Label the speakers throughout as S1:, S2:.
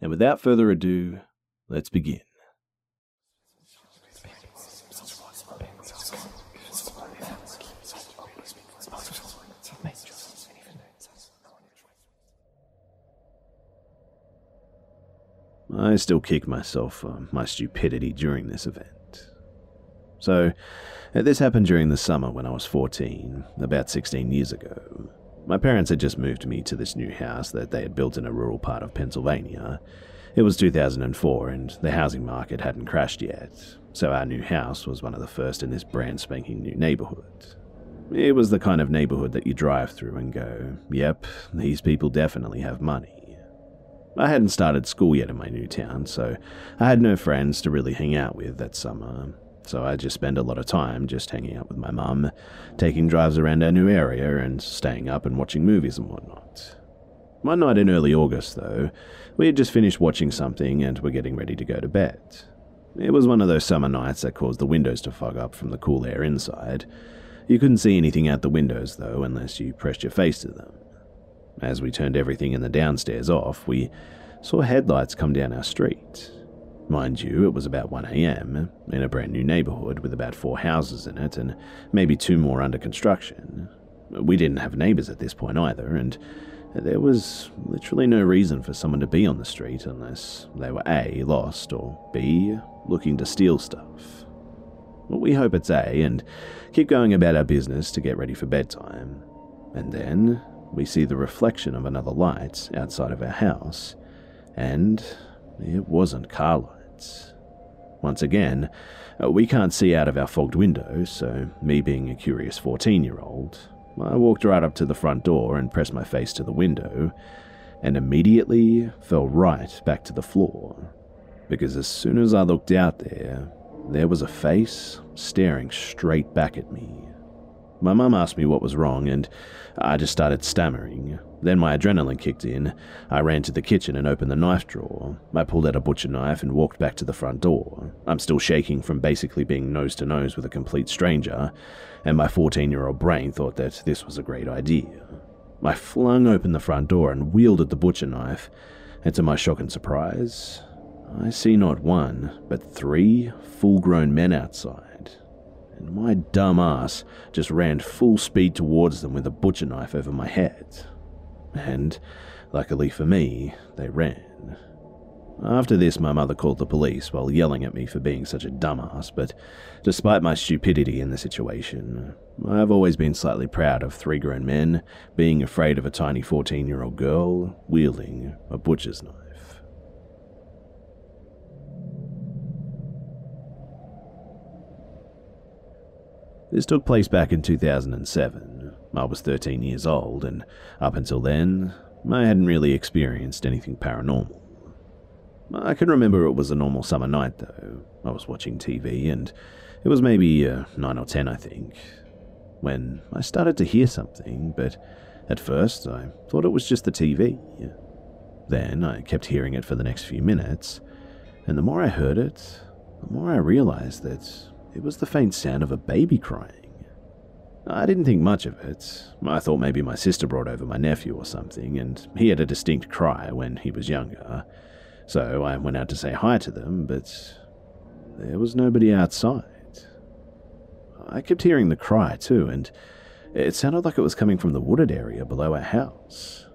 S1: and without further ado, let's begin. I still kick myself for my stupidity during this event. So, uh, this happened during the summer when I was 14, about 16 years ago. My parents had just moved me to this new house that they had built in a rural part of Pennsylvania. It was 2004 and the housing market hadn't crashed yet, so our new house was one of the first in this brand spanking new neighborhood. It was the kind of neighborhood that you drive through and go, yep, these people definitely have money. I hadn't started school yet in my new town, so I had no friends to really hang out with that summer. So I just spend a lot of time just hanging out with my mum, taking drives around our new area, and staying up and watching movies and whatnot. One night in early August, though, we had just finished watching something and were getting ready to go to bed. It was one of those summer nights that caused the windows to fog up from the cool air inside. You couldn't see anything out the windows, though, unless you pressed your face to them. As we turned everything in the downstairs off, we saw headlights come down our street. Mind you, it was about 1am, in a brand new neighbourhood with about four houses in it and maybe two more under construction. We didn't have neighbours at this point either, and there was literally no reason for someone to be on the street unless they were A, lost, or B, looking to steal stuff. Well, we hope it's A and keep going about our business to get ready for bedtime. And then we see the reflection of another light outside of our house, and it wasn't car lights. Once again, uh, we can't see out of our fogged windows, so me being a curious 14 year old, I walked right up to the front door and pressed my face to the window, and immediately fell right back to the floor. Because as soon as I looked out there, there was a face staring straight back at me. My mum asked me what was wrong, and I just started stammering. Then my adrenaline kicked in. I ran to the kitchen and opened the knife drawer. I pulled out a butcher knife and walked back to the front door. I'm still shaking from basically being nose to nose with a complete stranger, and my 14 year old brain thought that this was a great idea. I flung open the front door and wielded the butcher knife, and to my shock and surprise, I see not one, but three full grown men outside and my dumb ass just ran full speed towards them with a butcher knife over my head. And, luckily for me, they ran. After this, my mother called the police while yelling at me for being such a dumbass, but despite my stupidity in the situation, I've always been slightly proud of three grown men being afraid of a tiny 14 year old girl wielding a butcher's knife. This took place back in 2007. I was 13 years old, and up until then, I hadn't really experienced anything paranormal. I can remember it was a normal summer night, though. I was watching TV, and it was maybe uh, 9 or 10, I think, when I started to hear something, but at first I thought it was just the TV. Then I kept hearing it for the next few minutes, and the more I heard it, the more I realized that it was the faint sound of a baby crying. I didn't think much of it. I thought maybe my sister brought over my nephew or something, and he had a distinct cry when he was younger. So I went out to say hi to them, but there was nobody outside. I kept hearing the cry too, and it sounded like it was coming from the wooded area below our house.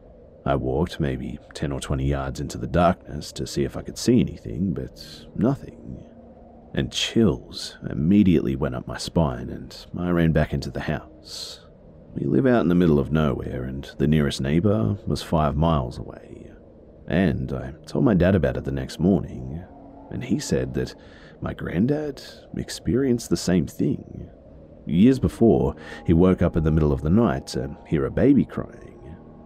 S1: I walked maybe 10 or 20 yards into the darkness to see if I could see anything, but nothing and chills immediately went up my spine, and I ran back into the house. We live out in the middle of nowhere, and the nearest neighbour was five miles away. And I told my dad about it the next morning, and he said that my granddad experienced the same thing. Years before, he woke up in the middle of the night to hear a baby crying.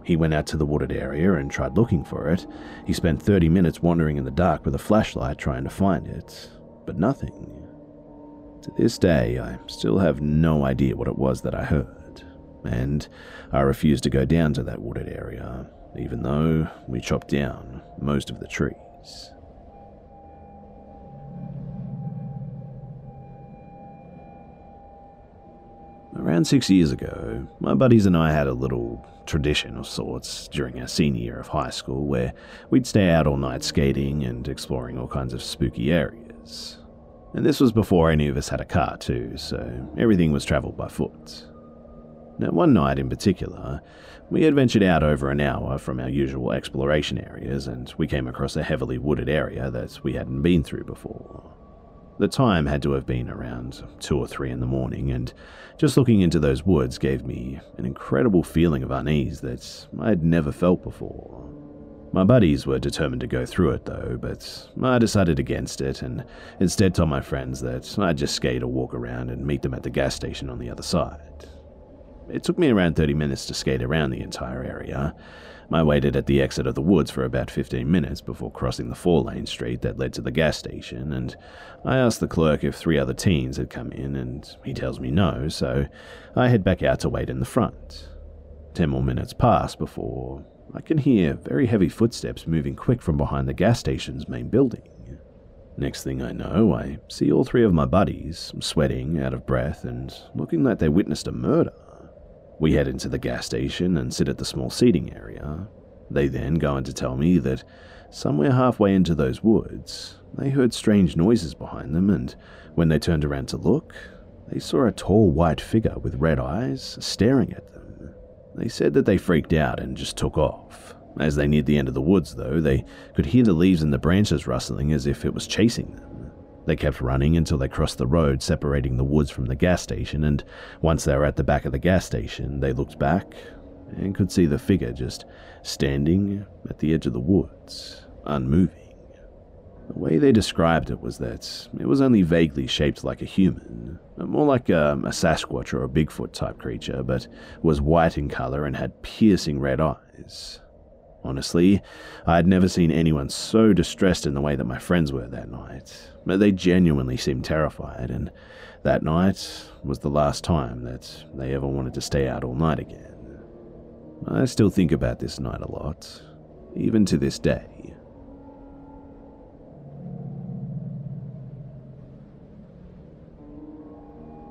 S1: He went out to the wooded area and tried looking for it. He spent 30 minutes wandering in the dark with a flashlight trying to find it, but nothing. To this day, I still have no idea what it was that I heard, and I refuse to go down to that wooded area, even though we chopped down most of the trees. Around six years ago, my buddies and I had a little tradition of sorts during our senior year of high school where we'd stay out all night skating and exploring all kinds of spooky areas. And this was before any of us had a car, too, so everything was travelled by foot. Now, one night in particular, we had ventured out over an hour from our usual exploration areas and we came across a heavily wooded area that we hadn't been through before. The time had to have been around two or three in the morning, and just looking into those woods gave me an incredible feeling of unease that I'd never felt before. My buddies were determined to go through it though, but I decided against it and instead told my friends that I'd just skate or walk around and meet them at the gas station on the other side. It took me around 30 minutes to skate around the entire area. I waited at the exit of the woods for about 15 minutes before crossing the four lane street that led to the gas station, and I asked the clerk if three other teens had come in, and he tells me no, so I head back out to wait in the front. Ten more minutes pass before I can hear very heavy footsteps moving quick from behind the gas station's main building. Next thing I know, I see all three of my buddies sweating, out of breath, and looking like they witnessed a murder. We head into the gas station and sit at the small seating area. They then go on to tell me that somewhere halfway into those woods, they heard strange noises behind them, and when they turned around to look, they saw a tall white figure with red eyes staring at them. They said that they freaked out and just took off. As they neared the end of the woods, though, they could hear the leaves and the branches rustling as if it was chasing them. They kept running until they crossed the road separating the woods from the gas station, and once they were at the back of the gas station, they looked back and could see the figure just standing at the edge of the woods, unmoving. The way they described it was that it was only vaguely shaped like a human, more like a, a Sasquatch or a Bigfoot type creature, but was white in color and had piercing red eyes. Honestly, I had never seen anyone so distressed in the way that my friends were that night. They genuinely seemed terrified, and that night was the last time that they ever wanted to stay out all night again. I still think about this night a lot, even to this day.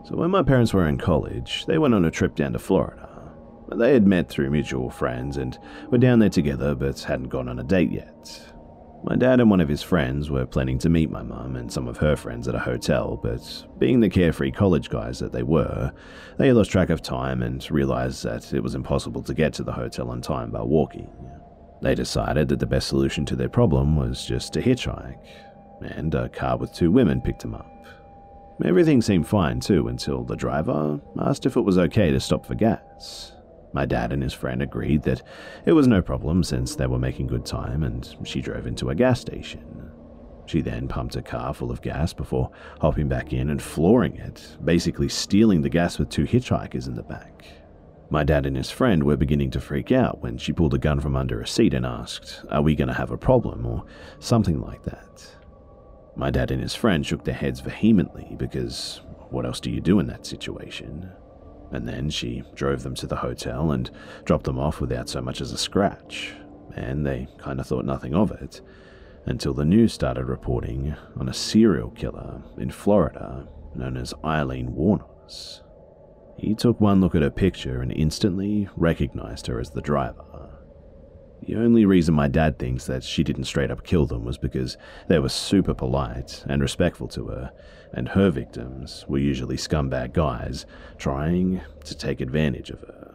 S1: So when my parents were in college, they went on a trip down to Florida. They had met through mutual friends and were down there together but hadn't gone on a date yet. My dad and one of his friends were planning to meet my mum and some of her friends at a hotel, but being the carefree college guys that they were, they lost track of time and realized that it was impossible to get to the hotel on time by walking. They decided that the best solution to their problem was just to hitchhike, and a car with two women picked them up. Everything seemed fine too until the driver asked if it was okay to stop for gas. My dad and his friend agreed that it was no problem since they were making good time and she drove into a gas station. She then pumped a car full of gas before hopping back in and flooring it, basically stealing the gas with two hitchhikers in the back. My dad and his friend were beginning to freak out when she pulled a gun from under a seat and asked, Are we going to have a problem? or something like that. My dad and his friend shook their heads vehemently because what else do you do in that situation? And then she drove them to the hotel and dropped them off without so much as a scratch, and they kind of thought nothing of it until the news started reporting on a serial killer in Florida known as Aileen Wuornos. He took one look at her picture and instantly recognized her as the driver. The only reason my dad thinks that she didn't straight up kill them was because they were super polite and respectful to her, and her victims were usually scumbag guys trying to take advantage of her.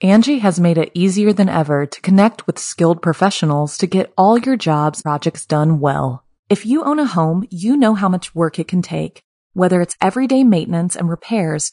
S2: Angi has made it easier than ever to connect with skilled professionals to get all your jobs projects done well. If you own a home, you know how much work it can take, whether it's everyday maintenance and repairs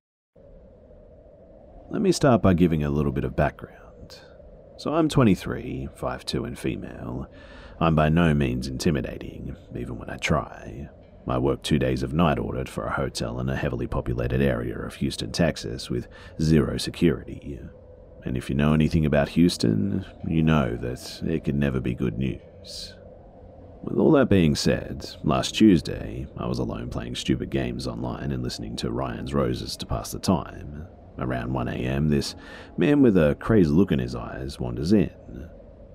S1: Let me start by giving a little bit of background. So I'm 23, 5'2 and female. I'm by no means intimidating, even when I try. I work two days of night audit for a hotel in a heavily populated area of Houston, Texas, with zero security. And if you know anything about Houston, you know that it could never be good news. With all that being said, last Tuesday, I was alone playing stupid games online and listening to Ryan's Roses to pass the time. Around 1am, this man with a crazed look in his eyes wanders in.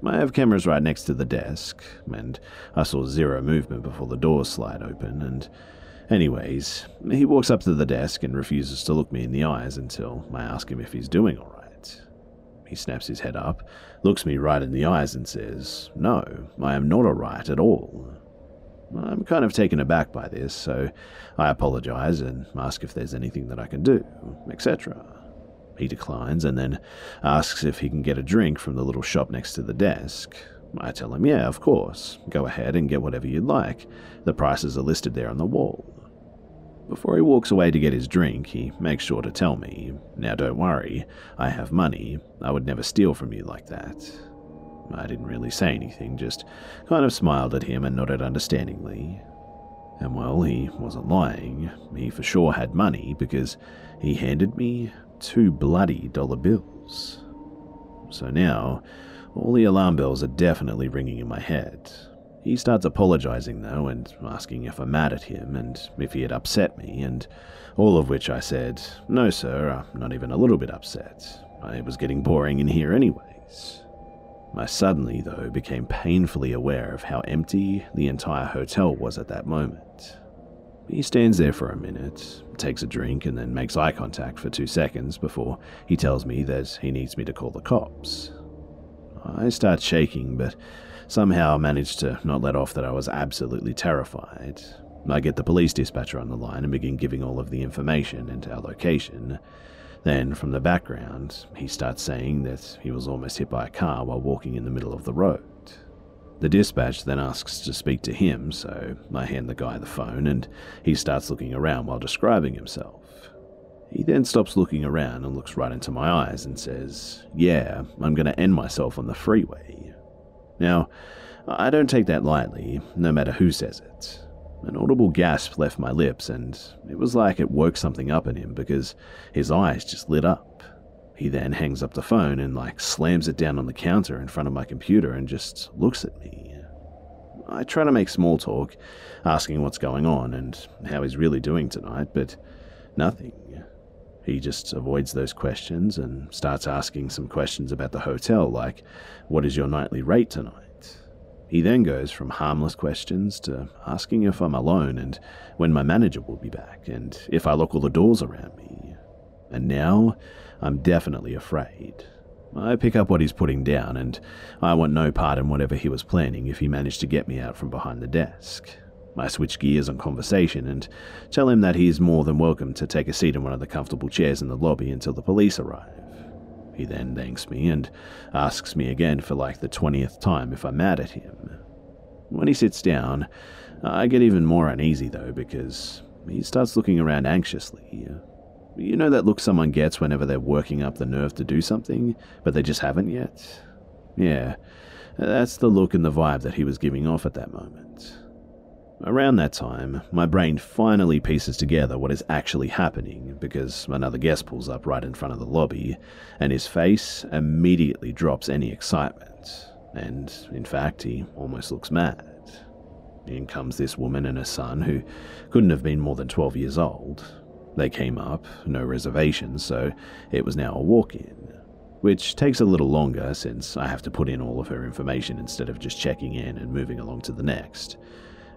S1: I have cameras right next to the desk, and I saw zero movement before the doors slide open, and anyways, he walks up to the desk and refuses to look me in the eyes until I ask him if he's doing alright. He snaps his head up, looks me right in the eyes, and says, No, I am not alright at all. I'm kind of taken aback by this, so I apologize and ask if there's anything that I can do, etc. He declines and then asks if he can get a drink from the little shop next to the desk. I tell him, yeah, of course. Go ahead and get whatever you'd like. The prices are listed there on the wall. Before he walks away to get his drink, he makes sure to tell me, Now don't worry, I have money. I would never steal from you like that. I didn't really say anything, just kind of smiled at him and nodded understandingly. And well, he wasn't lying. He for sure had money because he handed me two bloody dollar bills. So now, all the alarm bells are definitely ringing in my head. He starts apologizing, though, and asking if I'm mad at him and if he had upset me, and all of which I said, No, sir, I'm not even a little bit upset. I was getting boring in here, anyways. I suddenly, though, became painfully aware of how empty the entire hotel was at that moment. He stands there for a minute, takes a drink, and then makes eye contact for two seconds before he tells me that he needs me to call the cops. I start shaking, but somehow manage to not let off that I was absolutely terrified. I get the police dispatcher on the line and begin giving all of the information and our location. Then, from the background, he starts saying that he was almost hit by a car while walking in the middle of the road. The dispatch then asks to speak to him, so I hand the guy the phone and he starts looking around while describing himself. He then stops looking around and looks right into my eyes and says, Yeah, I'm going to end myself on the freeway. Now, I don't take that lightly, no matter who says it. An audible gasp left my lips, and it was like it woke something up in him because his eyes just lit up. He then hangs up the phone and, like, slams it down on the counter in front of my computer and just looks at me. I try to make small talk, asking what's going on and how he's really doing tonight, but nothing. He just avoids those questions and starts asking some questions about the hotel, like, What is your nightly rate tonight? He then goes from harmless questions to asking if I'm alone and when my manager will be back, and if I lock all the doors around me. And now I'm definitely afraid. I pick up what he's putting down, and I want no part in whatever he was planning if he managed to get me out from behind the desk. I switch gears on conversation and tell him that he is more than welcome to take a seat in one of the comfortable chairs in the lobby until the police arrive. He then thanks me and asks me again for like the 20th time if I'm mad at him. When he sits down, I get even more uneasy though because he starts looking around anxiously. You know that look someone gets whenever they're working up the nerve to do something, but they just haven't yet? Yeah, that's the look and the vibe that he was giving off at that moment. Around that time, my brain finally pieces together what is actually happening because another guest pulls up right in front of the lobby, and his face immediately drops any excitement. And in fact, he almost looks mad. In comes this woman and her son, who couldn't have been more than 12 years old. They came up, no reservations, so it was now a walk in which takes a little longer since I have to put in all of her information instead of just checking in and moving along to the next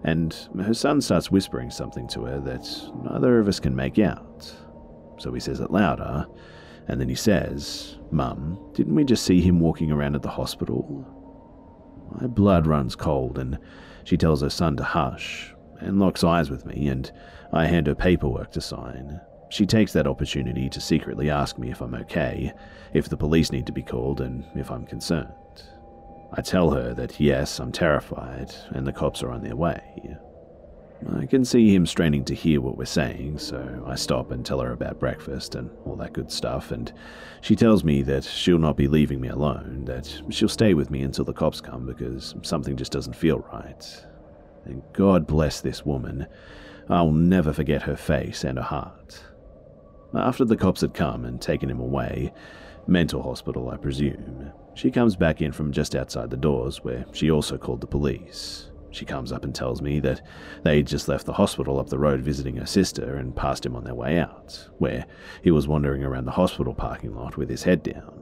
S1: and her son starts whispering something to her that neither of us can make out. So he says it louder, and then he says, Mum, didn't we just see him walking around at the hospital? My blood runs cold, and she tells her son to hush, and locks eyes with me, and I hand her paperwork to sign. She takes that opportunity to secretly ask me if I'm okay, if the police need to be called, and if I'm concerned. I tell her that yes, I'm terrified, and the cops are on their way. I can see him straining to hear what we're saying, so I stop and tell her about breakfast and all that good stuff, and she tells me that she'll not be leaving me alone, that she'll stay with me until the cops come because something just doesn't feel right. And God bless this woman. I'll never forget her face and her heart. After the cops had come and taken him away, mental hospital, I presume, she comes back in from just outside the doors, where she also called the police. She comes up and tells me that they'd just left the hospital up the road visiting her sister and passed him on their way out, where he was wandering around the hospital parking lot with his head down.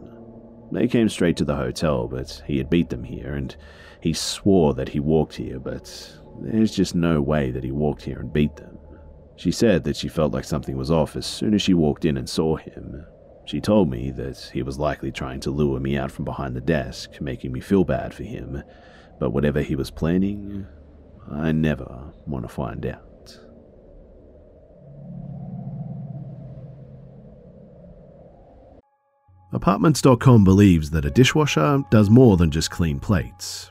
S1: They came straight to the hotel, but he had beat them here, and he swore that he walked here, but there's just no way that he walked here and beat them. She said that she felt like something was off as soon as she walked in and saw him, she told me that he was likely trying to lure me out from behind the desk, making me feel bad for him, but whatever he was planning, I never want to find out.
S3: Apartments.com believes that a dishwasher does more than just clean plates.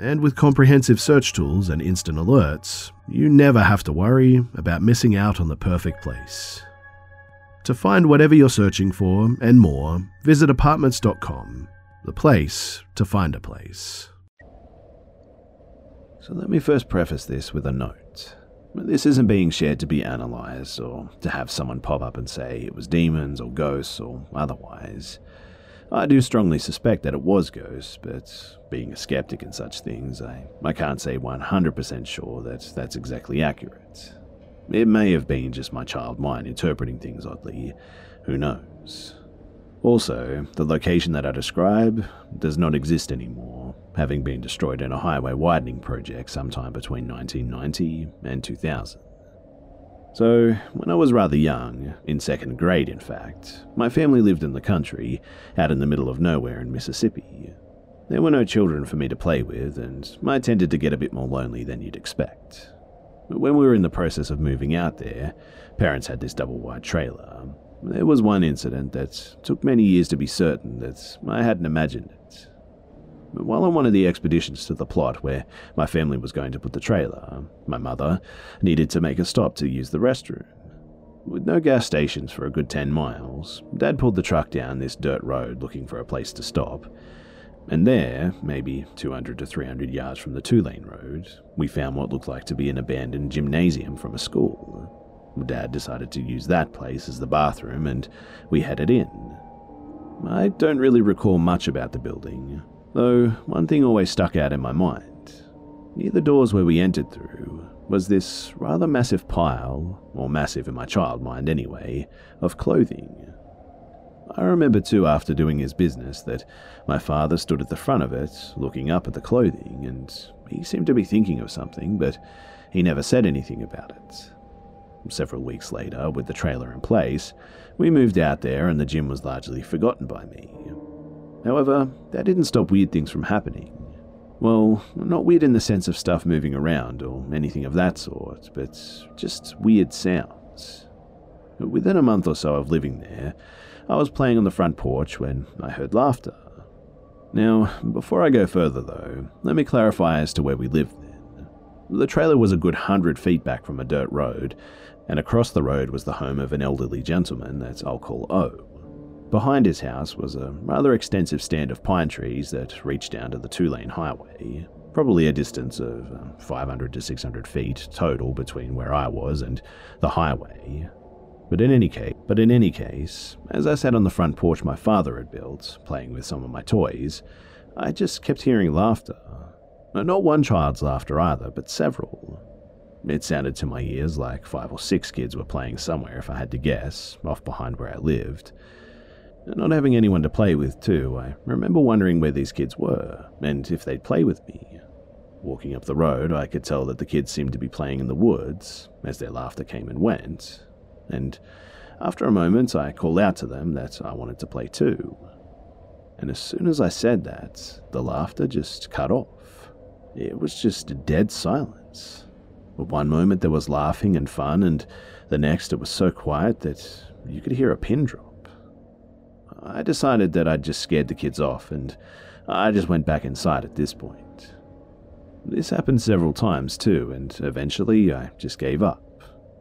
S3: And with comprehensive search tools and instant alerts, you never have to worry about missing out on the perfect place. To find whatever you're searching for and more, visit apartments.com, the place to find a place.
S1: So let me first preface this with a note. This isn't being shared to be analysed or to have someone pop up and say it was demons or ghosts or otherwise. I do strongly suspect that it was ghosts, but being a skeptic in such things, I, I can't say 100% sure that that's exactly accurate. It may have been just my child mind interpreting things oddly, who knows. Also, the location that I describe does not exist anymore, having been destroyed in a highway widening project sometime between 1990 and 2000. So, when I was rather young, in second grade in fact, my family lived in the country, out in the middle of nowhere in Mississippi. There were no children for me to play with, and I tended to get a bit more lonely than you'd expect. When we were in the process of moving out there, parents had this double wide trailer. There was one incident that took many years to be certain that I hadn't imagined. While on one of the expeditions to the plot where my family was going to put the trailer, my mother needed to make a stop to use the restroom. With no gas stations for a good 10 miles, Dad pulled the truck down this dirt road looking for a place to stop, and there, maybe 200 to 300 yards from the two lane road, we found what looked like to be an abandoned gymnasium from a school. Dad decided to use that place as the bathroom, and we headed in. I don't really recall much about the building, though one thing always stuck out in my mind. Near the doors where we entered through was this rather massive pile, or massive in my child mind anyway, of clothing. I remember too, after doing his business, that my father stood at the front of it, looking up at the clothing, and he seemed to be thinking of something, but he never said anything about it. Several weeks later, with the trailer in place, we moved out there and the gym was largely forgotten by me. However, that didn't stop weird things from happening. Well, not weird in the sense of stuff moving around or anything of that sort, but just weird sounds. Within a month or so of living there, I was playing on the front porch when I heard laughter. Now, before I go further though, let me clarify as to where we lived then. The trailer was a good hundred feet back from a dirt road, and across the road was the home of an elderly gentleman that I'll call O. Behind his house was a rather extensive stand of pine trees that reached down to the two lane highway, probably a distance of um, 500 to 600 feet total between where I was and the highway. But in any case, but in any case, as I sat on the front porch my father had built, playing with some of my toys, I just kept hearing laughter. Not one child's laughter either, but several. It sounded to my ears like five or six kids were playing somewhere, if I had to guess, off behind where I lived. Not having anyone to play with, too, I remember wondering where these kids were, and if they'd play with me. Walking up the road, I could tell that the kids seemed to be playing in the woods, as their laughter came and went, and after a moment I called out to them that I wanted to play too. And as soon as I said that, the laughter just cut off. It was just a dead silence. At one moment there was laughing and fun, and the next it was so quiet that you could hear a pin drop. I decided that I'd just scared the kids off, and I just went back inside at this point. This happened several times too, and eventually I just gave up.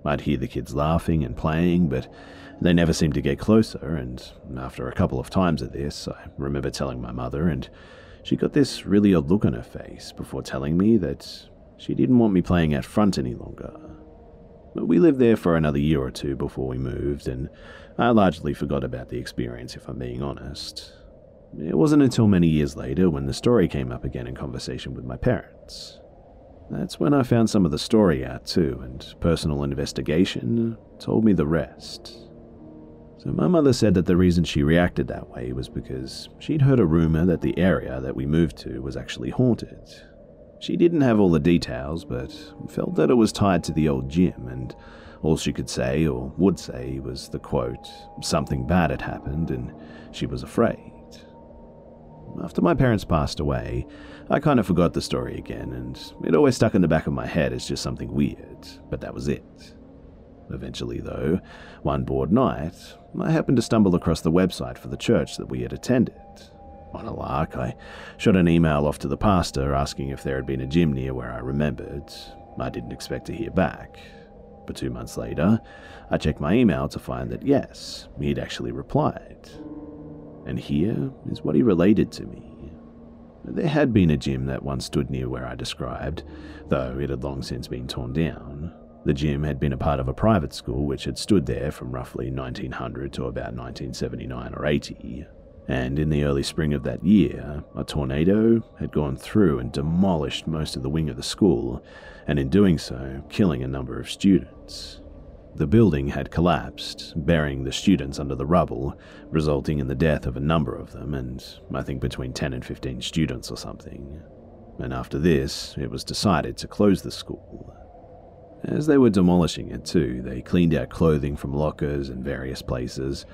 S1: I'd hear the kids laughing and playing, but they never seemed to get closer, and after a couple of times of this, I remember telling my mother, and she got this really odd look on her face before telling me that she didn't want me playing out front any longer. We lived there for another year or two before we moved, and I largely forgot about the experience, if I'm being honest. It wasn't until many years later when the story came up again in conversation with my parents. That's when I found some of the story out too, and personal investigation told me the rest. So, my mother said that the reason she reacted that way was because she'd heard a rumor that the area that we moved to was actually haunted. She didn't have all the details, but felt that it was tied to the old gym, and all she could say, or would say, was the quote, something bad had happened and she was afraid. After my parents passed away, I kind of forgot the story again, and it always stuck in the back of my head as just something weird, but that was it. Eventually, though, one bored night, I happened to stumble across the website for the church that we had attended. On a lark, I shot an email off to the pastor asking if there had been a gym near where I remembered. I didn't expect to hear back, two months later, I checked my email to find that yes, he'd actually replied. And here is what he related to me. There had been a gym that once stood near where I described, though it had long since been torn down. The gym had been a part of a private school which had stood there from roughly 1900 to about 1979 or 80. And in the early spring of that year, a tornado had gone through and demolished most of the wing of the school, and in doing so, killing a number of students. The building had collapsed, burying the students under the rubble, resulting in the death of a number of them, and I think between 10 and 15 students or something. And after this, it was decided to close the school. As they were demolishing it, too, they cleaned out clothing from lockers and various places,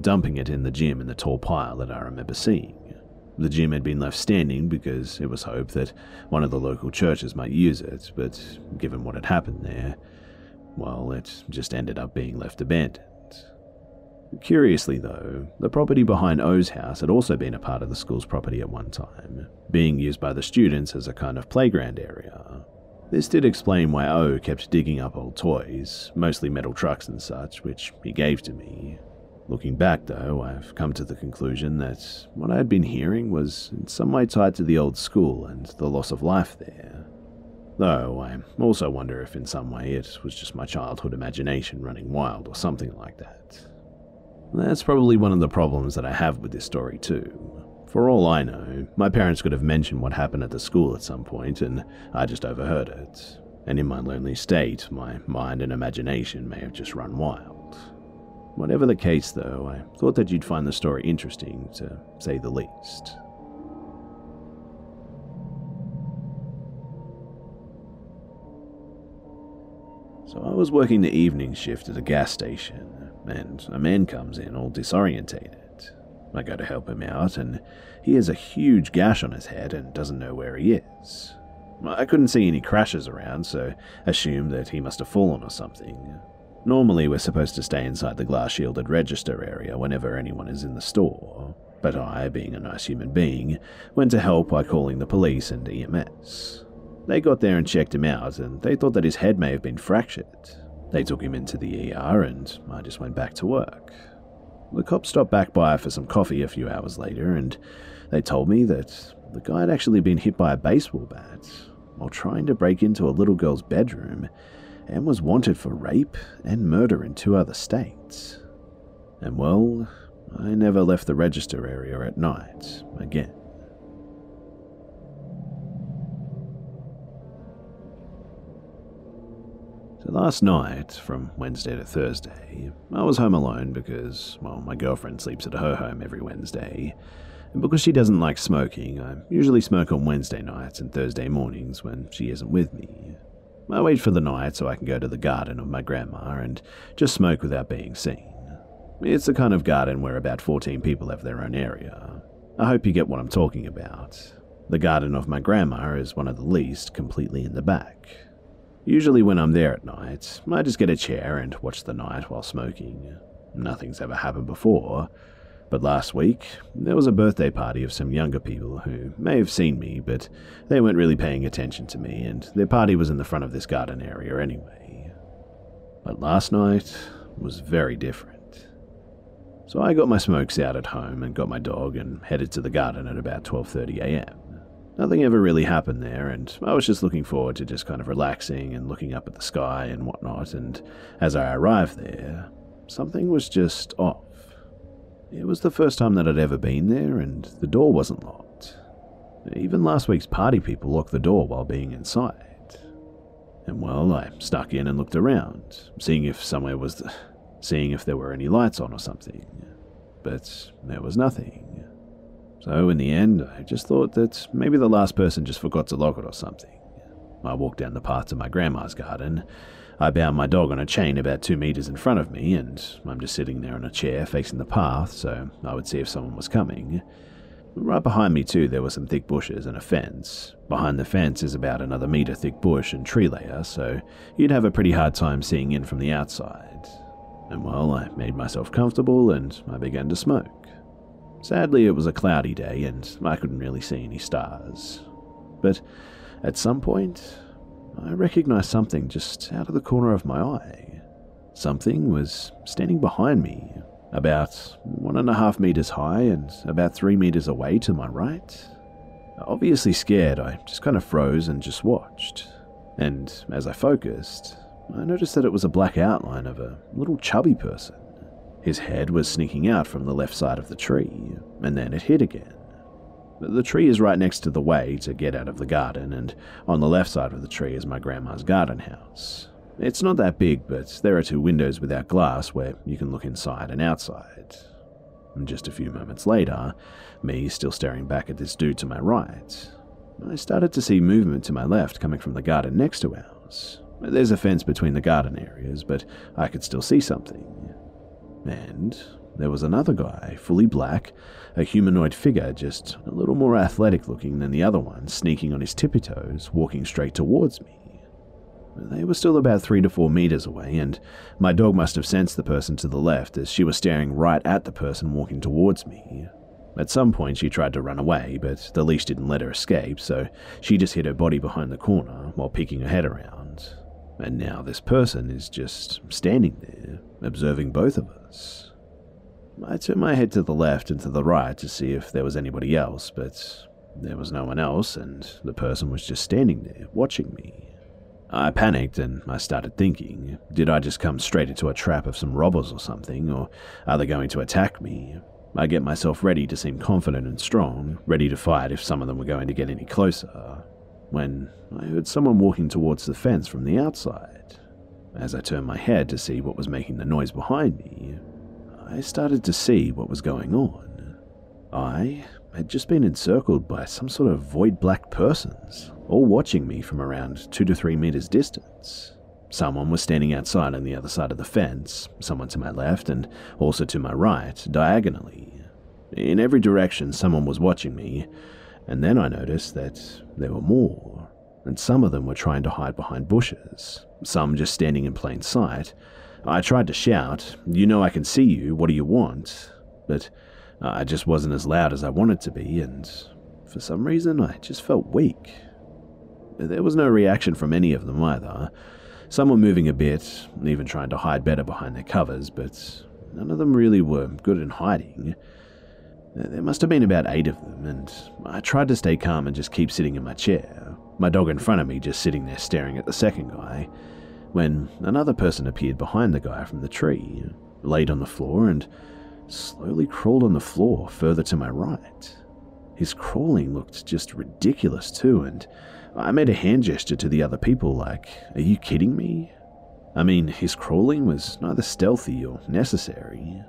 S1: dumping it in the gym in the tall pile that I remember seeing. The gym had been left standing because it was hoped that one of the local churches might use it, but given what had happened there, well, it just ended up being left abandoned. Curiously, though, the property behind O's house had also been a part of the school's property at one time, being used by the students as a kind of playground area. This did explain why O kept digging up old toys, mostly metal trucks and such, which he gave to me, Looking back, though, I've come to the conclusion that what I had been hearing was in some way tied to the old school and the loss of life there. Though I also wonder if in some way it was just my childhood imagination running wild or something like that. That's probably one of the problems that I have with this story, too. For all I know, my parents could have mentioned what happened at the school at some point, and I just overheard it. And in my lonely state, my mind and imagination may have just run wild. Whatever the case, though, I thought that you'd find the story interesting, to say the least. So I was working the evening shift at a gas station, and a man comes in all disorientated. I go to help him out, and he has a huge gash on his head and doesn't know where he is. I couldn't see any crashes around, so assumed that he must have fallen or something. Normally, we're supposed to stay inside the glass shielded register area whenever anyone is in the store, but I, being a nice human being, went to help by calling the police and EMS. They got there and checked him out, and they thought that his head may have been fractured. They took him into the ER, and I just went back to work. The cops stopped back by for some coffee a few hours later, and they told me that the guy had actually been hit by a baseball bat while trying to break into a little girl's bedroom and was wanted for rape and murder in two other states. And well, I never left the register area at night again. So last night, from Wednesday to Thursday, I was home alone because, well, my girlfriend sleeps at her home every Wednesday, and because she doesn't like smoking, I usually smoke on Wednesday nights and Thursday mornings when she isn't with me. I wait for the night so I can go to the garden of my grandma and just smoke without being seen. It's the kind of garden where about 14 people have their own area. I hope you get what I'm talking about. The garden of my grandma is one of the least, completely in the back. Usually, when I'm there at night, I just get a chair and watch the night while smoking. Nothing's ever happened before, but last week, there was a birthday party of some younger people who may have seen me, but they weren't really paying attention to me, and their party was in the front of this garden area anyway. But last night was very different. So I got my smokes out at home and got my dog and headed to the garden at about 12:30 a.m. Nothing ever really happened there, and I was just looking forward to just kind of relaxing and looking up at the sky and whatnot. And as I arrived there, something was just off. It was the first time that I'd ever been there, and the door wasn't locked. Even last week's party people locked the door while being inside. And well, I stuck in and looked around, seeing if somewhere was, the, seeing if there were any lights on or something. But there was nothing. So in the end, I just thought that maybe the last person just forgot to lock it or something. I walked down the path to my grandma's garden, I bound my dog on a chain about two meters in front of me, and I'm just sitting there on a chair facing the path so I would see if someone was coming. Right behind me, too, there were some thick bushes and a fence. Behind the fence is about another meter thick bush and tree layer, so you'd have a pretty hard time seeing in from the outside. And well, I made myself comfortable and I began to smoke. Sadly, it was a cloudy day and I couldn't really see any stars. But at some point, I recognized something just out of the corner of my eye. Something was standing behind me, about one and a half meters high and about three meters away to my right. Obviously scared, I just kind of froze and just watched. And as I focused, I noticed that it was a black outline of a little chubby person. His head was sneaking out from the left side of the tree, and then it hid again. The tree is right next to the way to get out of the garden, and on the left side of the tree is my grandma's garden house. It's not that big, but there are two windows without glass where you can look inside and outside. And just a few moments later, me still staring back at this dude to my right, I started to see movement to my left coming from the garden next to ours. There's a fence between the garden areas, but I could still see something. And there was another guy, fully black, a humanoid figure, just a little more athletic looking than the other one, sneaking on his tippy toes, walking straight towards me. They were still about three to four meters away, and my dog must have sensed the person to the left as she was staring right at the person walking towards me. At some point, she tried to run away, but the leash didn't let her escape, so she just hid her body behind the corner while peeking her head around. And now this person is just standing there, observing both of us. I turned my head to the left and to the right to see if there was anybody else, but there was no one else, and the person was just standing there, watching me. I panicked and I started thinking did I just come straight into a trap of some robbers or something, or are they going to attack me? I get myself ready to seem confident and strong, ready to fight if some of them were going to get any closer, when I heard someone walking towards the fence from the outside. As I turned my head to see what was making the noise behind me, I started to see what was going on. I had just been encircled by some sort of void black persons, all watching me from around two to three meters distance. Someone was standing outside on the other side of the fence, someone to my left and also to my right, diagonally. In every direction, someone was watching me, and then I noticed that there were more, and some of them were trying to hide behind bushes, some just standing in plain sight. I tried to shout, You know I can see you, what do you want? But uh, I just wasn't as loud as I wanted to be, and for some reason I just felt weak. There was no reaction from any of them either. Some were moving a bit, even trying to hide better behind their covers, but none of them really were good in hiding. There must have been about eight of them, and I tried to stay calm and just keep sitting in my chair, my dog in front of me just sitting there staring at the second guy, when another person appeared behind the guy from the tree, laid on the floor, and slowly crawled on the floor further to my right. His crawling looked just ridiculous too, and I made a hand gesture to the other people like, Are you kidding me? I mean, his crawling was neither stealthy or necessary.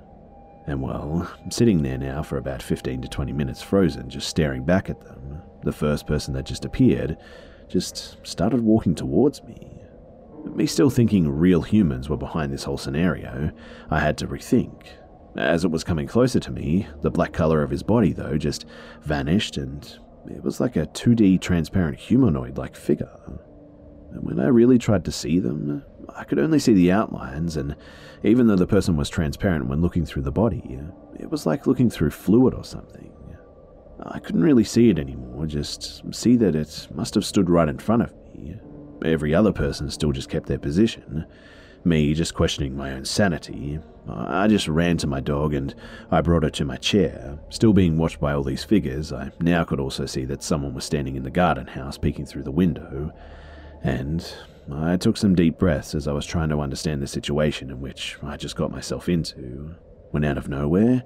S1: And well, sitting there now for about 15 to 20 minutes frozen, just staring back at them. The first person that just appeared just started walking towards me. Me still thinking real humans were behind this whole scenario, I had to rethink. As it was coming closer to me, the black color of his body, though, just vanished and it was like a 2D transparent humanoid like figure. And when I really tried to see them, I could only see the outlines, and even though the person was transparent when looking through the body, it was like looking through fluid or something. I couldn't really see it anymore, just see that it must have stood right in front of me. Every other person still just kept their position. Me just questioning my own sanity, I just ran to my dog and I brought her to my chair. Still being watched by all these figures, I now could also see that someone was standing in the garden house peeking through the window. And I took some deep breaths as I was trying to understand the situation in which I just got myself into. When out of nowhere,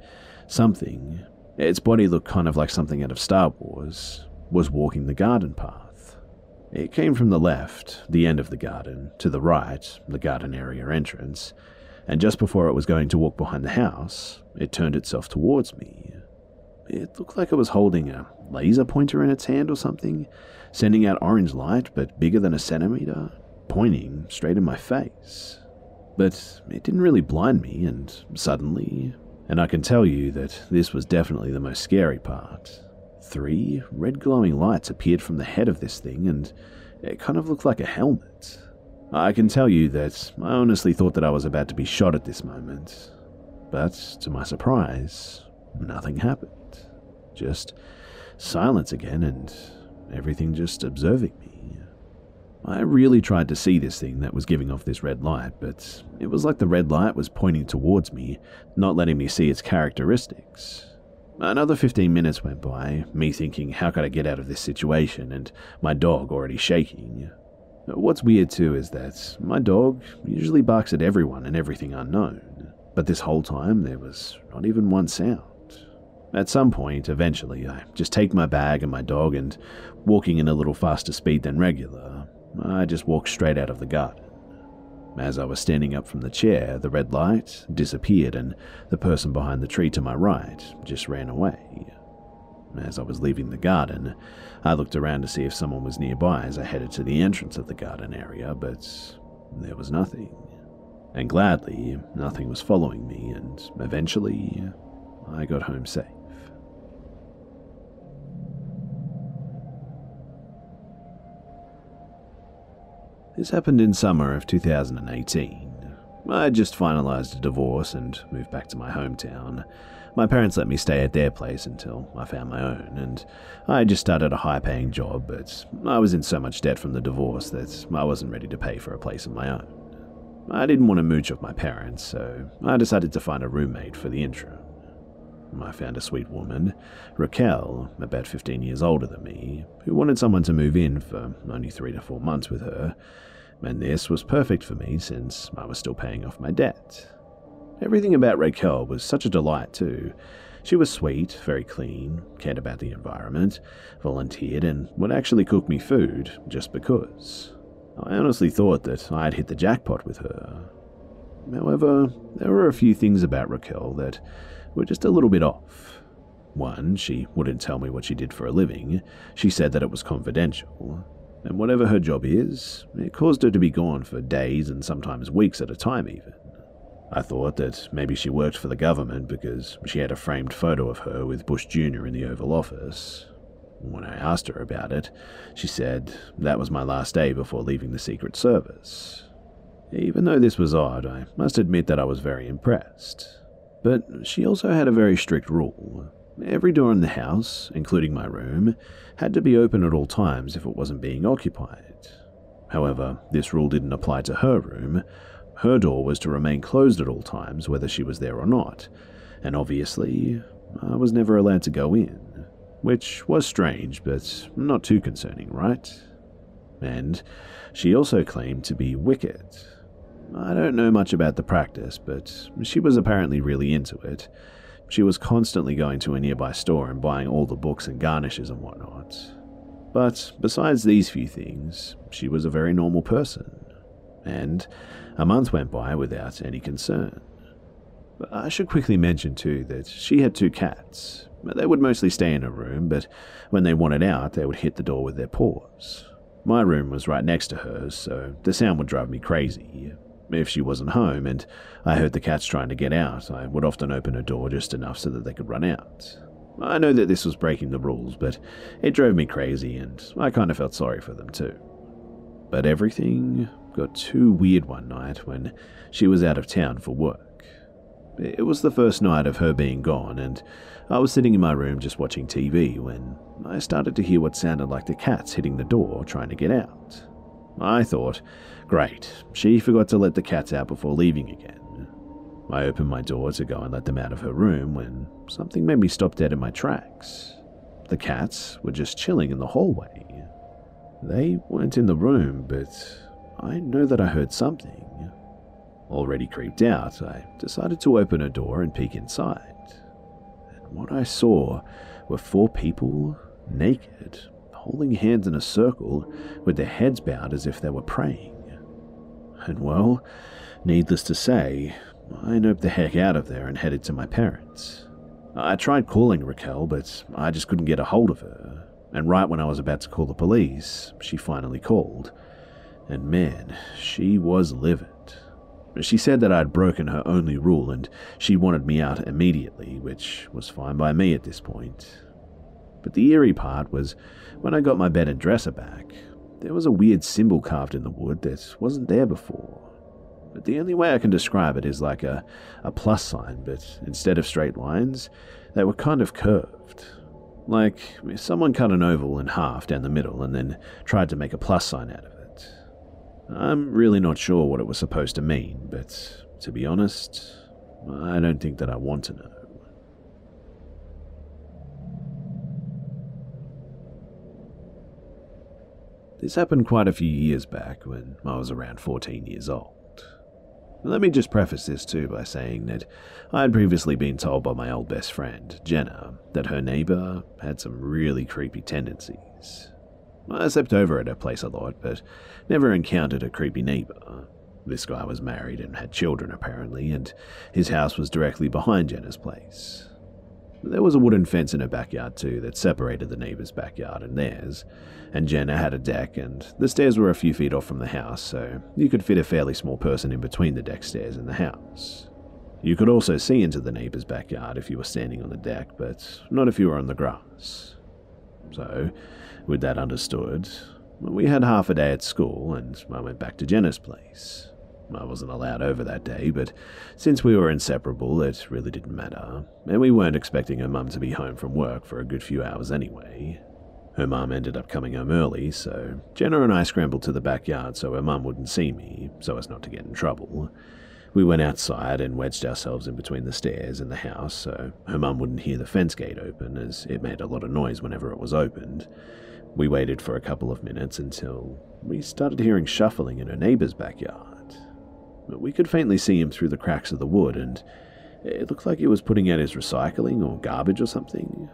S1: something, its body looked kind of like something out of Star Wars, was walking the garden path. It came from the left, the end of the garden, to the right, the garden area entrance, and just before it was going to walk behind the house, it turned itself towards me. It looked like it was holding a laser pointer in its hand or something, sending out orange light but bigger than a centimeter, pointing straight in my face. But it didn't really blind me, and suddenly, and I can tell you that this was definitely the most scary part, three red glowing lights appeared from the head of this thing, and it kind of looked like a helmet. I can tell you that I honestly thought that I was about to be shot at this moment. But to my surprise, nothing happened. Just silence again and everything just observing me. I really tried to see this thing that was giving off this red light, but it was like the red light was pointing towards me, not letting me see its characteristics. Another 15 minutes went by, me thinking, how could I get out of this situation, and my dog already shaking. What's weird too is that my dog usually barks at everyone and everything unknown, but this whole time there was not even one sound. At some point, eventually, I just take my bag and my dog and, walking in a little faster speed than regular, I just walk straight out of the garden. As I was standing up from the chair, the red light disappeared and the person behind the tree to my right just ran away. As I was leaving the garden, I looked around to see if someone was nearby as I headed to the entrance of the garden area, but there was nothing. And gladly, nothing was following me, and eventually, I got home safe. This happened in summer of 2018. I just finalized a divorce and moved back to my hometown. My parents let me stay at their place until I found my own, and I just started a high paying job, but I was in so much debt from the divorce that I wasn't ready to pay for a place of my own. I didn't want to mooch off my parents, so I decided to find a roommate for the interim. I found a sweet woman, Raquel, about 15 years older than me, who wanted someone to move in for only three to four months with her, and this was perfect for me since I was still paying off my debt. Everything about Raquel was such a delight, too. She was sweet, very clean, cared about the environment, volunteered, and would actually cook me food just because. I honestly thought that I had hit the jackpot with her. However, there were a few things about Raquel that were just a little bit off. One, she wouldn't tell me what she did for a living. She said that it was confidential. And whatever her job is, it caused her to be gone for days and sometimes weeks at a time, even. I thought that maybe she worked for the government because she had a framed photo of her with Bush Jr. in the Oval Office. When I asked her about it, she said that was my last day before leaving the Secret Service. Even though this was odd, I must admit that I was very impressed. But she also had a very strict rule. Every door in the house, including my room, had to be open at all times if it wasn't being occupied. However, this rule didn't apply to her room, her door was to remain closed at all times, whether she was there or not, and obviously, I was never allowed to go in. Which was strange, but not too concerning, right? And she also claimed to be Wiccan. I don't know much about the practice, but she was apparently really into it. She was constantly going to a nearby store and buying all the books and garnishes and whatnot. But besides these few things, she was a very normal person. And a month went by without any concern. I should quickly mention, too, that she had two cats. They would mostly stay in her room, but when they wanted out, they would hit the door with their paws. My room was right next to hers, so the sound would drive me crazy. If she wasn't home and I heard the cats trying to get out, I would often open her door just enough so that they could run out. I know that this was breaking the rules, but it drove me crazy and I kind of felt sorry for them too. But everything got too weird one night when she was out of town for work. It was the first night of her being gone, and I was sitting in my room just watching TV when I started to hear what sounded like the cats hitting the door trying to get out. I thought, great, she forgot to let the cats out before leaving again. I opened my door to go and let them out of her room when something made me stop dead in my tracks. The cats were just chilling in the hallway. They weren't in the room, but I know that I heard something. Already creeped out, I decided to open a door and peek inside. And what I saw were four people, naked, holding hands in a circle, with their heads bowed as if they were praying. And well, needless to say, I noped the heck out of there and headed to my parents. I tried calling Raquel, but I just couldn't get a hold of her. And right when I was about to call the police, she finally called and man, she was livid. She said that I'd broken her only rule and she wanted me out immediately, which was fine by me at this point. But the eerie part was when I got my bed and dresser back, there was a weird symbol carved in the wood that wasn't there before. But the only way I can describe it is like a, a plus sign, but instead of straight lines, they were kind of curved. Like someone cut an oval in half down the middle and then tried to make a plus sign out of it. I'm really not sure what it was supposed to mean, but to be honest, I don't think that I want to know. This happened quite a few years back when I was around 14 years old. Let me just preface this too by saying that I had previously been told by my old best friend, Jenna, that her neighbour had some really creepy tendencies. I slept over at her place a lot, but never encountered a creepy neighbour. This guy was married and had children, apparently, and his house was directly behind Jenna's place. There was a wooden fence in her backyard, too, that separated the neighbour's backyard and theirs, and Jenna had a deck, and the stairs were a few feet off from the house, so you could fit a fairly small person in between the deck stairs and the house. You could also see into the neighbour's backyard if you were standing on the deck, but not if you were on the grass. So, with that understood, we had half a day at school, and I went back to Jenna's place. I wasn't allowed over that day, but since we were inseparable, it really didn't matter, and we weren't expecting her mum to be home from work for a good few hours anyway. Her mum ended up coming home early, so Jenna and I scrambled to the backyard so her mum wouldn't see me, so as not to get in trouble. We went outside and wedged ourselves in between the stairs and the house so her mum wouldn't hear the fence gate open, as it made a lot of noise whenever it was opened. We waited for a couple of minutes until we started hearing shuffling in her neighbour's backyard. We could faintly see him through the cracks of the wood, and it looked like he was putting out his recycling or garbage or something.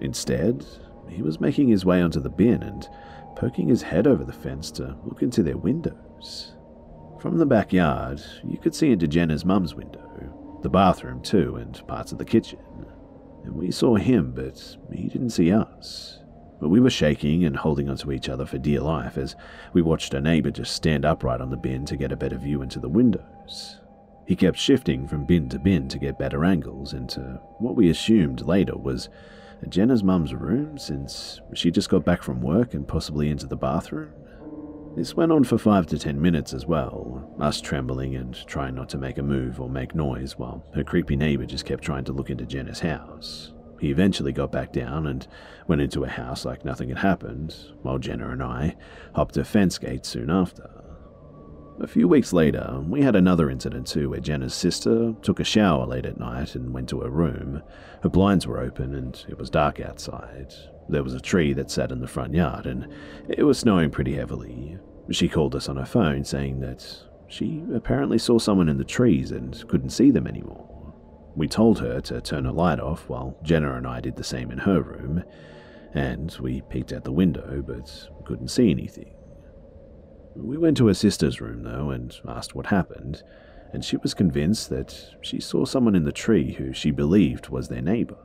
S1: Instead, he was making his way onto the bin and poking his head over the fence to look into their windows. From the backyard, you could see into Jenna's mum's window, the bathroom too, and parts of the kitchen. And we saw him, but he didn't see us. But we were shaking and holding onto each other for dear life as we watched a neighbour just stand upright on the bin to get a better view into the windows. He kept shifting from bin to bin to get better angles into what we assumed later was Jenna's mum's room since she just got back from work and possibly into the bathroom. This went on for five to ten minutes as well, us trembling and trying not to make a move or make noise while her creepy neighbour just kept trying to look into Jenna's house. He eventually got back down and went into a house like nothing had happened, while Jenna and I hopped a fence gate soon after. A few weeks later, we had another incident too where Jenna's sister took a shower late at night and went to her room. Her blinds were open and it was dark outside. There was a tree that sat in the front yard and it was snowing pretty heavily. She called us on her phone saying that she apparently saw someone in the trees and couldn't see them anymore. We told her to turn her light off while Jenna and I did the same in her room, and we peeked out the window but couldn't see anything. We went to her sister's room, though, and asked what happened, and she was convinced that she saw someone in the tree who she believed was their neighbour.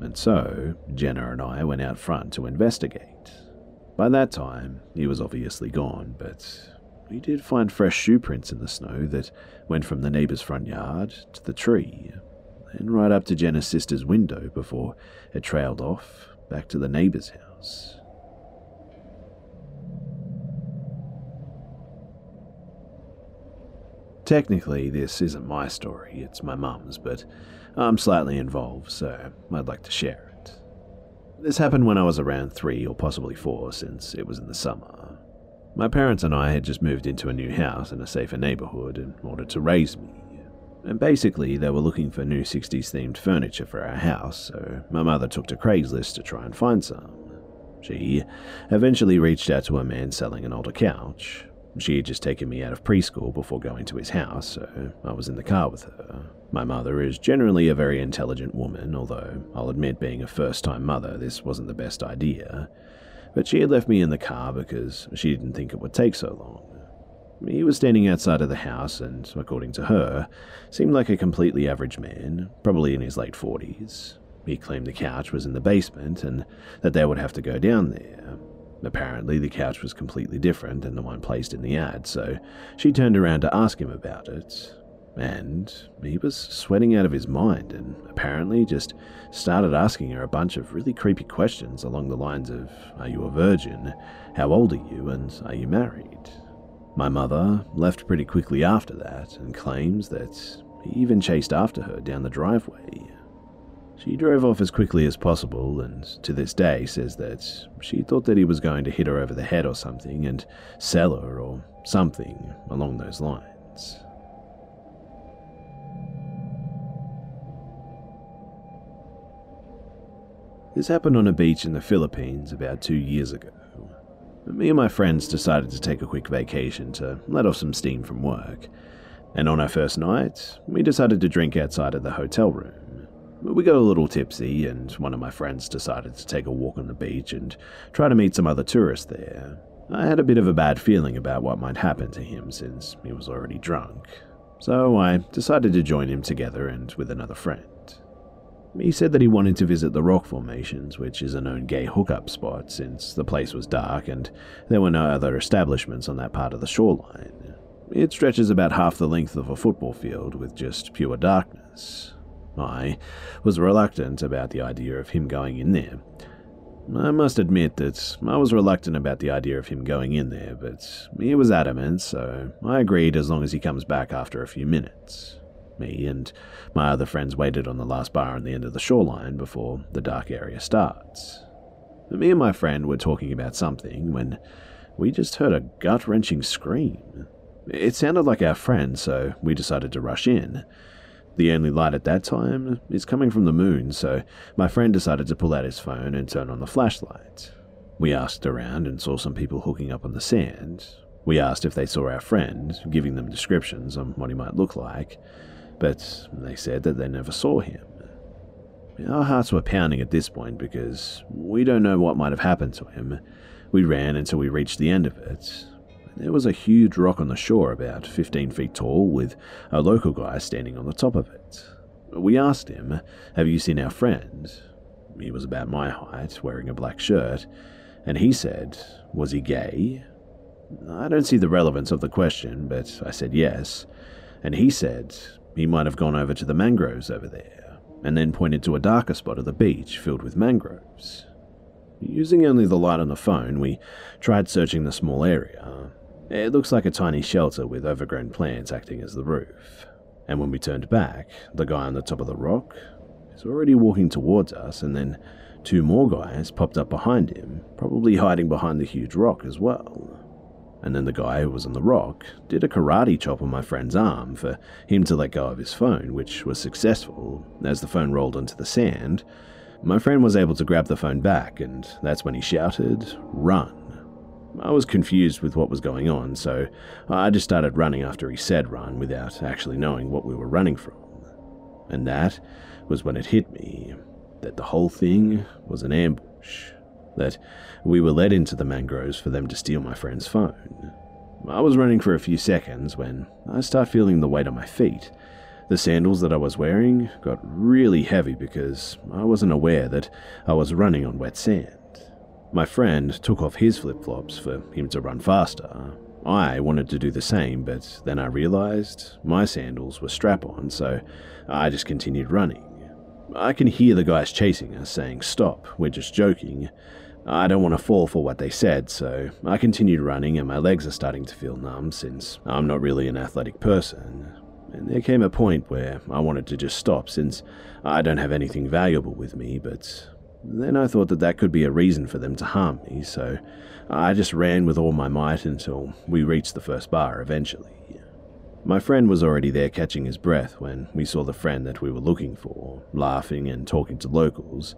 S1: And so, Jenna and I went out front to investigate. By that time, he was obviously gone, but we did find fresh shoe prints in the snow that went from the neighbour's front yard to the tree, and right up to Jenna's sister's window before it trailed off back to the neighbour's house. Technically, this isn't my story, it's my mum's, but I'm slightly involved, so I'd like to share it. This happened when I was around three or possibly four, since it was in the summer. My parents and I had just moved into a new house in a safer neighbourhood in order to raise me. And basically, they were looking for new 60s themed furniture for our house, so my mother took to Craigslist to try and find some. She eventually reached out to a man selling an older couch, she had just taken me out of preschool before going to his house, so I was in the car with her. My mother is generally a very intelligent woman, although I'll admit being a first time mother, this wasn't the best idea. But she had left me in the car because she didn't think it would take so long. He was standing outside of the house and, according to her, seemed like a completely average man, probably in his late 40s. He claimed the couch was in the basement and that they would have to go down there. Apparently, the couch was completely different than the one placed in the ad, so she turned around to ask him about it. And he was sweating out of his mind and apparently just started asking her a bunch of really creepy questions along the lines of Are you a virgin? How old are you? And are you married? My mother left pretty quickly after that and claims that he even chased after her down the driveway. She drove off as quickly as possible, and to this day says that she thought that he was going to hit her over the head or something and sell her or something along those lines. This happened on a beach in the Philippines about two years ago. Me and my friends decided to take a quick vacation to let off some steam from work, and on our first night, we decided to drink outside of the hotel room. We got a little tipsy, and one of my friends decided to take a walk on the beach and try to meet some other tourists there. I had a bit of a bad feeling about what might happen to him since he was already drunk, so I decided to join him together and with another friend. He said that he wanted to visit the rock formations, which is a known gay hookup spot since the place was dark and there were no other establishments on that part of the shoreline. It stretches about half the length of a football field with just pure darkness. I was reluctant about the idea of him going in there. I must admit that I was reluctant about the idea of him going in there, but he was adamant, so I agreed as long as he comes back after a few minutes. Me and my other friends waited on the last bar on the end of the shoreline before the dark area starts. Me and my friend were talking about something when we just heard a gut wrenching scream. It sounded like our friend, so we decided to rush in. The only light at that time is coming from the moon, so my friend decided to pull out his phone and turn on the flashlight. We asked around and saw some people hooking up on the sand. We asked if they saw our friend, giving them descriptions on what he might look like, but they said that they never saw him. Our hearts were pounding at this point because we don't know what might have happened to him. We ran until we reached the end of it. there was a huge rock on the shore about 15 feet tall with a local guy standing on the top of it. We asked him, Have you seen our friend? He was about my height, wearing a black shirt, and he said, Was he gay? I don't see the relevance of the question, but I said yes, and he said he might have gone over to the mangroves over there, and then pointed to a darker spot of the beach filled with mangroves. Using only the light on the phone, we tried searching the small area. It looks like a tiny shelter with overgrown plants acting as the roof. And when we turned back, the guy on the top of the rock is already walking towards us, and then two more guys popped up behind him, probably hiding behind the huge rock as well. And then the guy who was on the rock did a karate chop on my friend's arm for him to let go of his phone, which was successful. As the phone rolled onto the sand, my friend was able to grab the phone back, and that's when he shouted, Run. I was confused with what was going on, so I just started running after he said run without actually knowing what we were running from. And that was when it hit me that the whole thing was an ambush, that we were led into the mangroves for them to steal my friend's phone. I was running for a few seconds when I start feeling the weight on my feet, the sandals that I was wearing got really heavy because I wasn't aware that I was running on wet sand. My friend took off his flip flops for him to run faster. I wanted to do the same, but then I realized my sandals were strap on, so I just continued running. I can hear the guys chasing us saying, Stop, we're just joking. I don't want to fall for what they said, so I continued running, and my legs are starting to feel numb since I'm not really an athletic person and there came a point where I wanted to just stop since I don't have anything valuable with me, but then I thought that that could be a reason for them to harm me, so I just ran with all my might until we reached the first bar eventually. My friend was already there catching his breath when we saw the friend that we were looking for, laughing and talking to locals.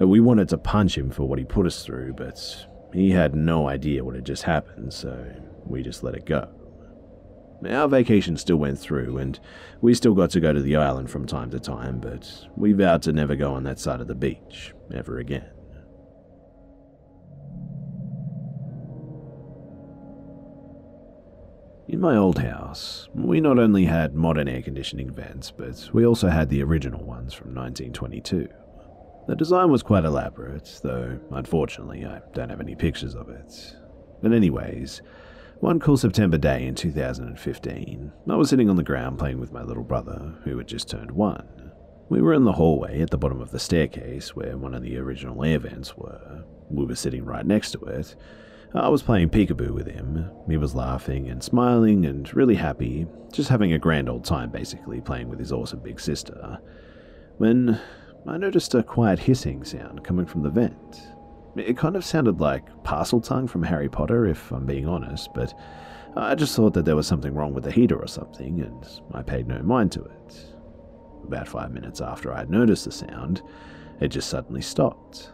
S1: Uh, we wanted to punch him for what he put us through, but he had no idea what had just happened, so we just let it go. Our vacation still went through, and we still got to go to the island from time to time, but we vowed to never go on that side of the beach ever again. In my old house, we not only had modern air conditioning vents, but we also had the original ones from 1922. The design was quite elaborate, though unfortunately I don't have any pictures of it. But, anyways, one cool September day in 2015, I was sitting on the ground playing with my little brother, who had just turned one. We were in the hallway at the bottom of the staircase where one of the original air vents were. We were sitting right next to it. I was playing peekaboo with him. He was laughing and smiling and really happy, just having a grand old time basically, playing with his awesome big sister. When I noticed a quiet hissing sound coming from the vent. It kind of sounded like Parseltongue from Harry Potter, if I'm being honest, but I just thought that there was something wrong with the heater or something, and I paid no mind to it. About five minutes after I had noticed the sound, it just suddenly stopped.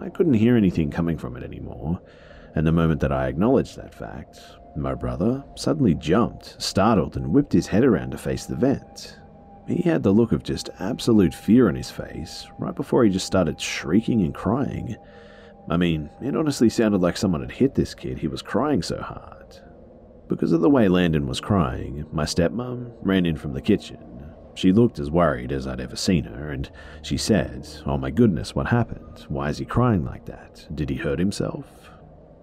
S1: I couldn't hear anything coming from it anymore, and the moment that I acknowledged that fact, my brother suddenly jumped, startled, and whipped his head around to face the vent. He had the look of just absolute fear on his face right before he just started shrieking and crying. I mean, it honestly sounded like someone had hit this kid, he was crying so hard. Because of the way Landon was crying, my stepmom ran in from the kitchen. She looked as worried as I'd ever seen her, and she said, Oh my goodness, what happened? Why is he crying like that? Did he hurt himself?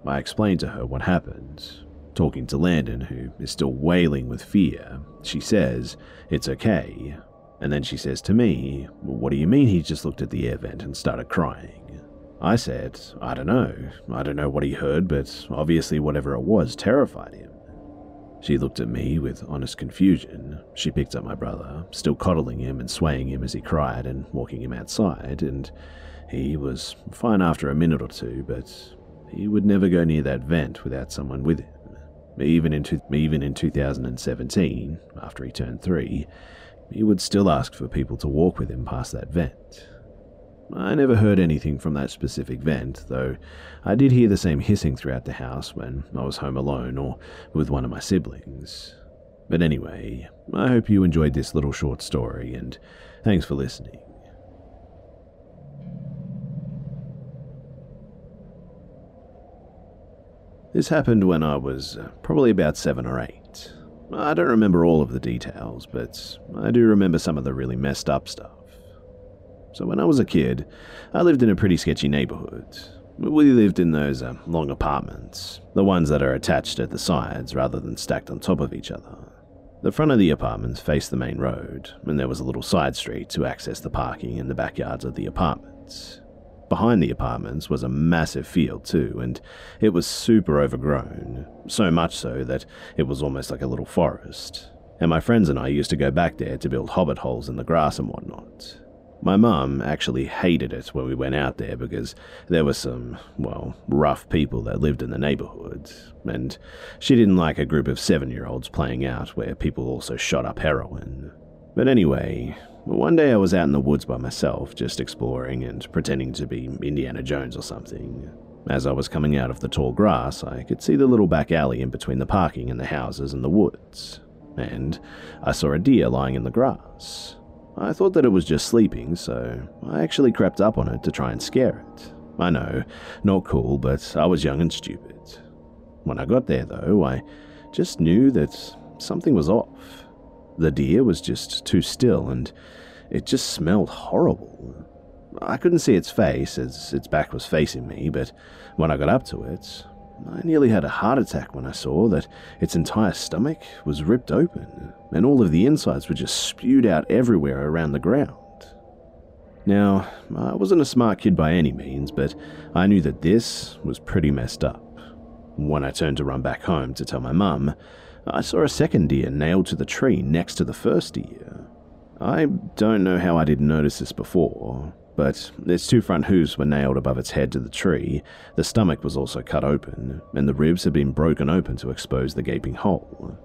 S1: I explained to her what happened, Talking to Landon, who is still wailing with fear, she says, It's okay. And then she says to me, What do you mean he just looked at the air vent and started crying? I said, I don't know. I don't know what he heard, but obviously whatever it was terrified him. She looked at me with honest confusion. She picked up my brother, still coddling him and swaying him as he cried and walking him outside, and he was fine after a minute or two, but he would never go near that vent without someone with him. Even in, even in 2017, after he turned three, he would still ask for people to walk with him past that vent. I never heard anything from that specific vent, though I did hear the same hissing throughout the house when I was home alone or with one of my siblings. But anyway, I hope you enjoyed this little short story, and thanks for listening. This happened when I was uh, probably about seven or eight. I don't remember all of the details, but I do remember some of the really messed up stuff. So, when I was a kid, I lived in a pretty sketchy neighborhood. We lived in those uh, long apartments, the ones that are attached at the sides rather than stacked on top of each other. The front of the apartments faced the main road, and there was a little side street to access the parking in the backyards of the apartments. Behind the apartments was a massive field, too, and it was super overgrown, so much so that it was almost like a little forest. And my friends and I used to go back there to build hobbit holes in the grass and whatnot. My mum actually hated it when we went out there because there were some, well, rough people that lived in the neighborhood, and she didn't like a group of seven year olds playing out where people also shot up heroin. But anyway, one day I was out in the woods by myself, just exploring and pretending to be Indiana Jones or something. As I was coming out of the tall grass, I could see the little back alley in between the parking and the houses and the woods, and I saw a deer lying in the grass. I thought that it was just sleeping, so I actually crept up on it to try and scare it. I know, not cool, but I was young and stupid. When I got there, though, I just knew that something was off. The deer was just too still, and it just smelled horrible. I couldn't see its face, as its back was facing me, but when I got up to it, I nearly had a heart attack when I saw that its entire stomach was ripped open, and all of the insides were just spewed out everywhere around the ground. Now, I wasn't a smart kid by any means, but I knew that this was pretty messed up. When I turned to run back home to tell my mum, I saw a second deer nailed to the tree next to the first deer. I don't know how I didn't notice this before, but its two front hooves were nailed above its head to the tree, the stomach was also cut open, and the ribs had been broken open to expose the gaping hole.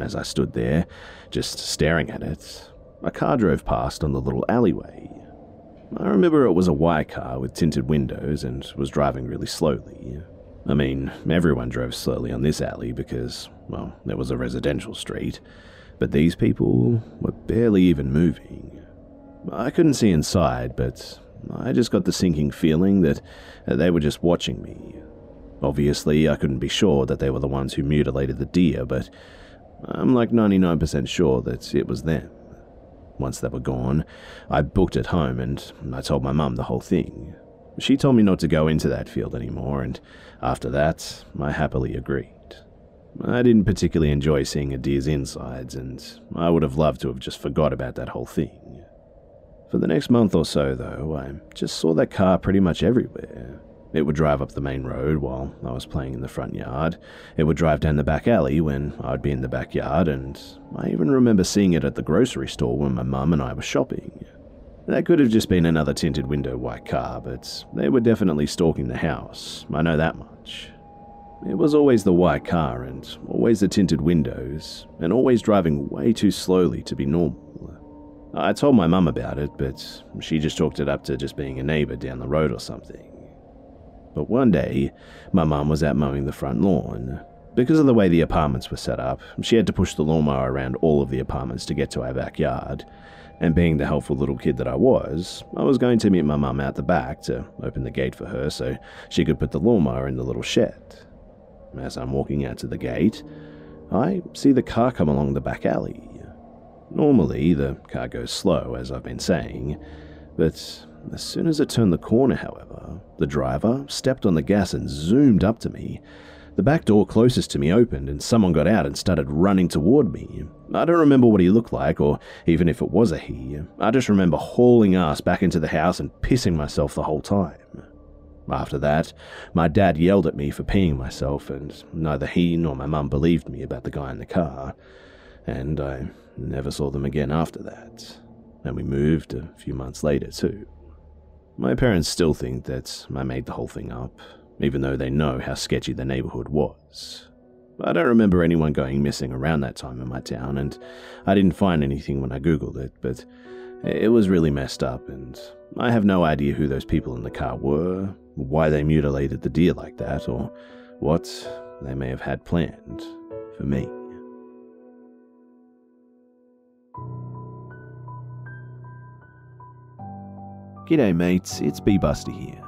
S1: As I stood there, just staring at it, a car drove past on the little alleyway. I remember it was a white car with tinted windows and was driving really slowly. I mean, everyone drove slowly on this alley because, well, it was a residential street, but these people were barely even moving. I couldn't see inside, but I just got the sinking feeling that they were just watching me. Obviously, I couldn't be sure that they were the ones who mutilated the deer, but I'm like 99% sure that it was them. Once they were gone, I booked it home and I told my mum the whole thing. She told me not to go into that field anymore, and after that, I happily agreed. I didn't particularly enjoy seeing a deer's insides, and I would have loved to have just forgot about that whole thing. For the next month or so, though, I just saw that car pretty much everywhere. It would drive up the main road while I was playing in the front yard. It would drive down the back alley when I'd be in the backyard, and I even remember seeing it at the grocery store when my mum and I were shopping. That could have just been another tinted window white car, but they were definitely stalking the house. I know that much. It was always the white car and always the tinted windows, and always driving way too slowly to be normal. I told my mum about it, but she just chalked it up to just being a neighbour down the road or something. But one day, my mum was out mowing the front lawn. Because of the way the apartments were set up, she had to push the lawnmower around all of the apartments to get to our backyard. And being the helpful little kid that I was, I was going to meet my mum out the back to open the gate for her so she could put the lawnmower in the little shed. As I'm walking out to the gate, I see the car come along the back alley. Normally, the car goes slow, as I've been saying, but as soon as it turned the corner, however, the driver stepped on the gas and zoomed up to me. The back door closest to me opened, and someone got out and started running toward me. I don't remember what he looked like, or even if it was a he. I just remember hauling ass back into the house and pissing myself the whole time. After that, my dad yelled at me for peeing myself, and neither he nor my mum believed me about the guy in the car. And I Never saw them again after that, and we moved a few months later, too. My parents still think that I made the whole thing up, even though they know how sketchy the neighborhood was. I don't remember anyone going missing around that time in my town, and I didn't find anything when I googled it, but it was really messed up, and I have no idea who those people in the car were, why they mutilated the deer like that, or what they may have had planned for me. G'day, mates, it's Be. Busta here.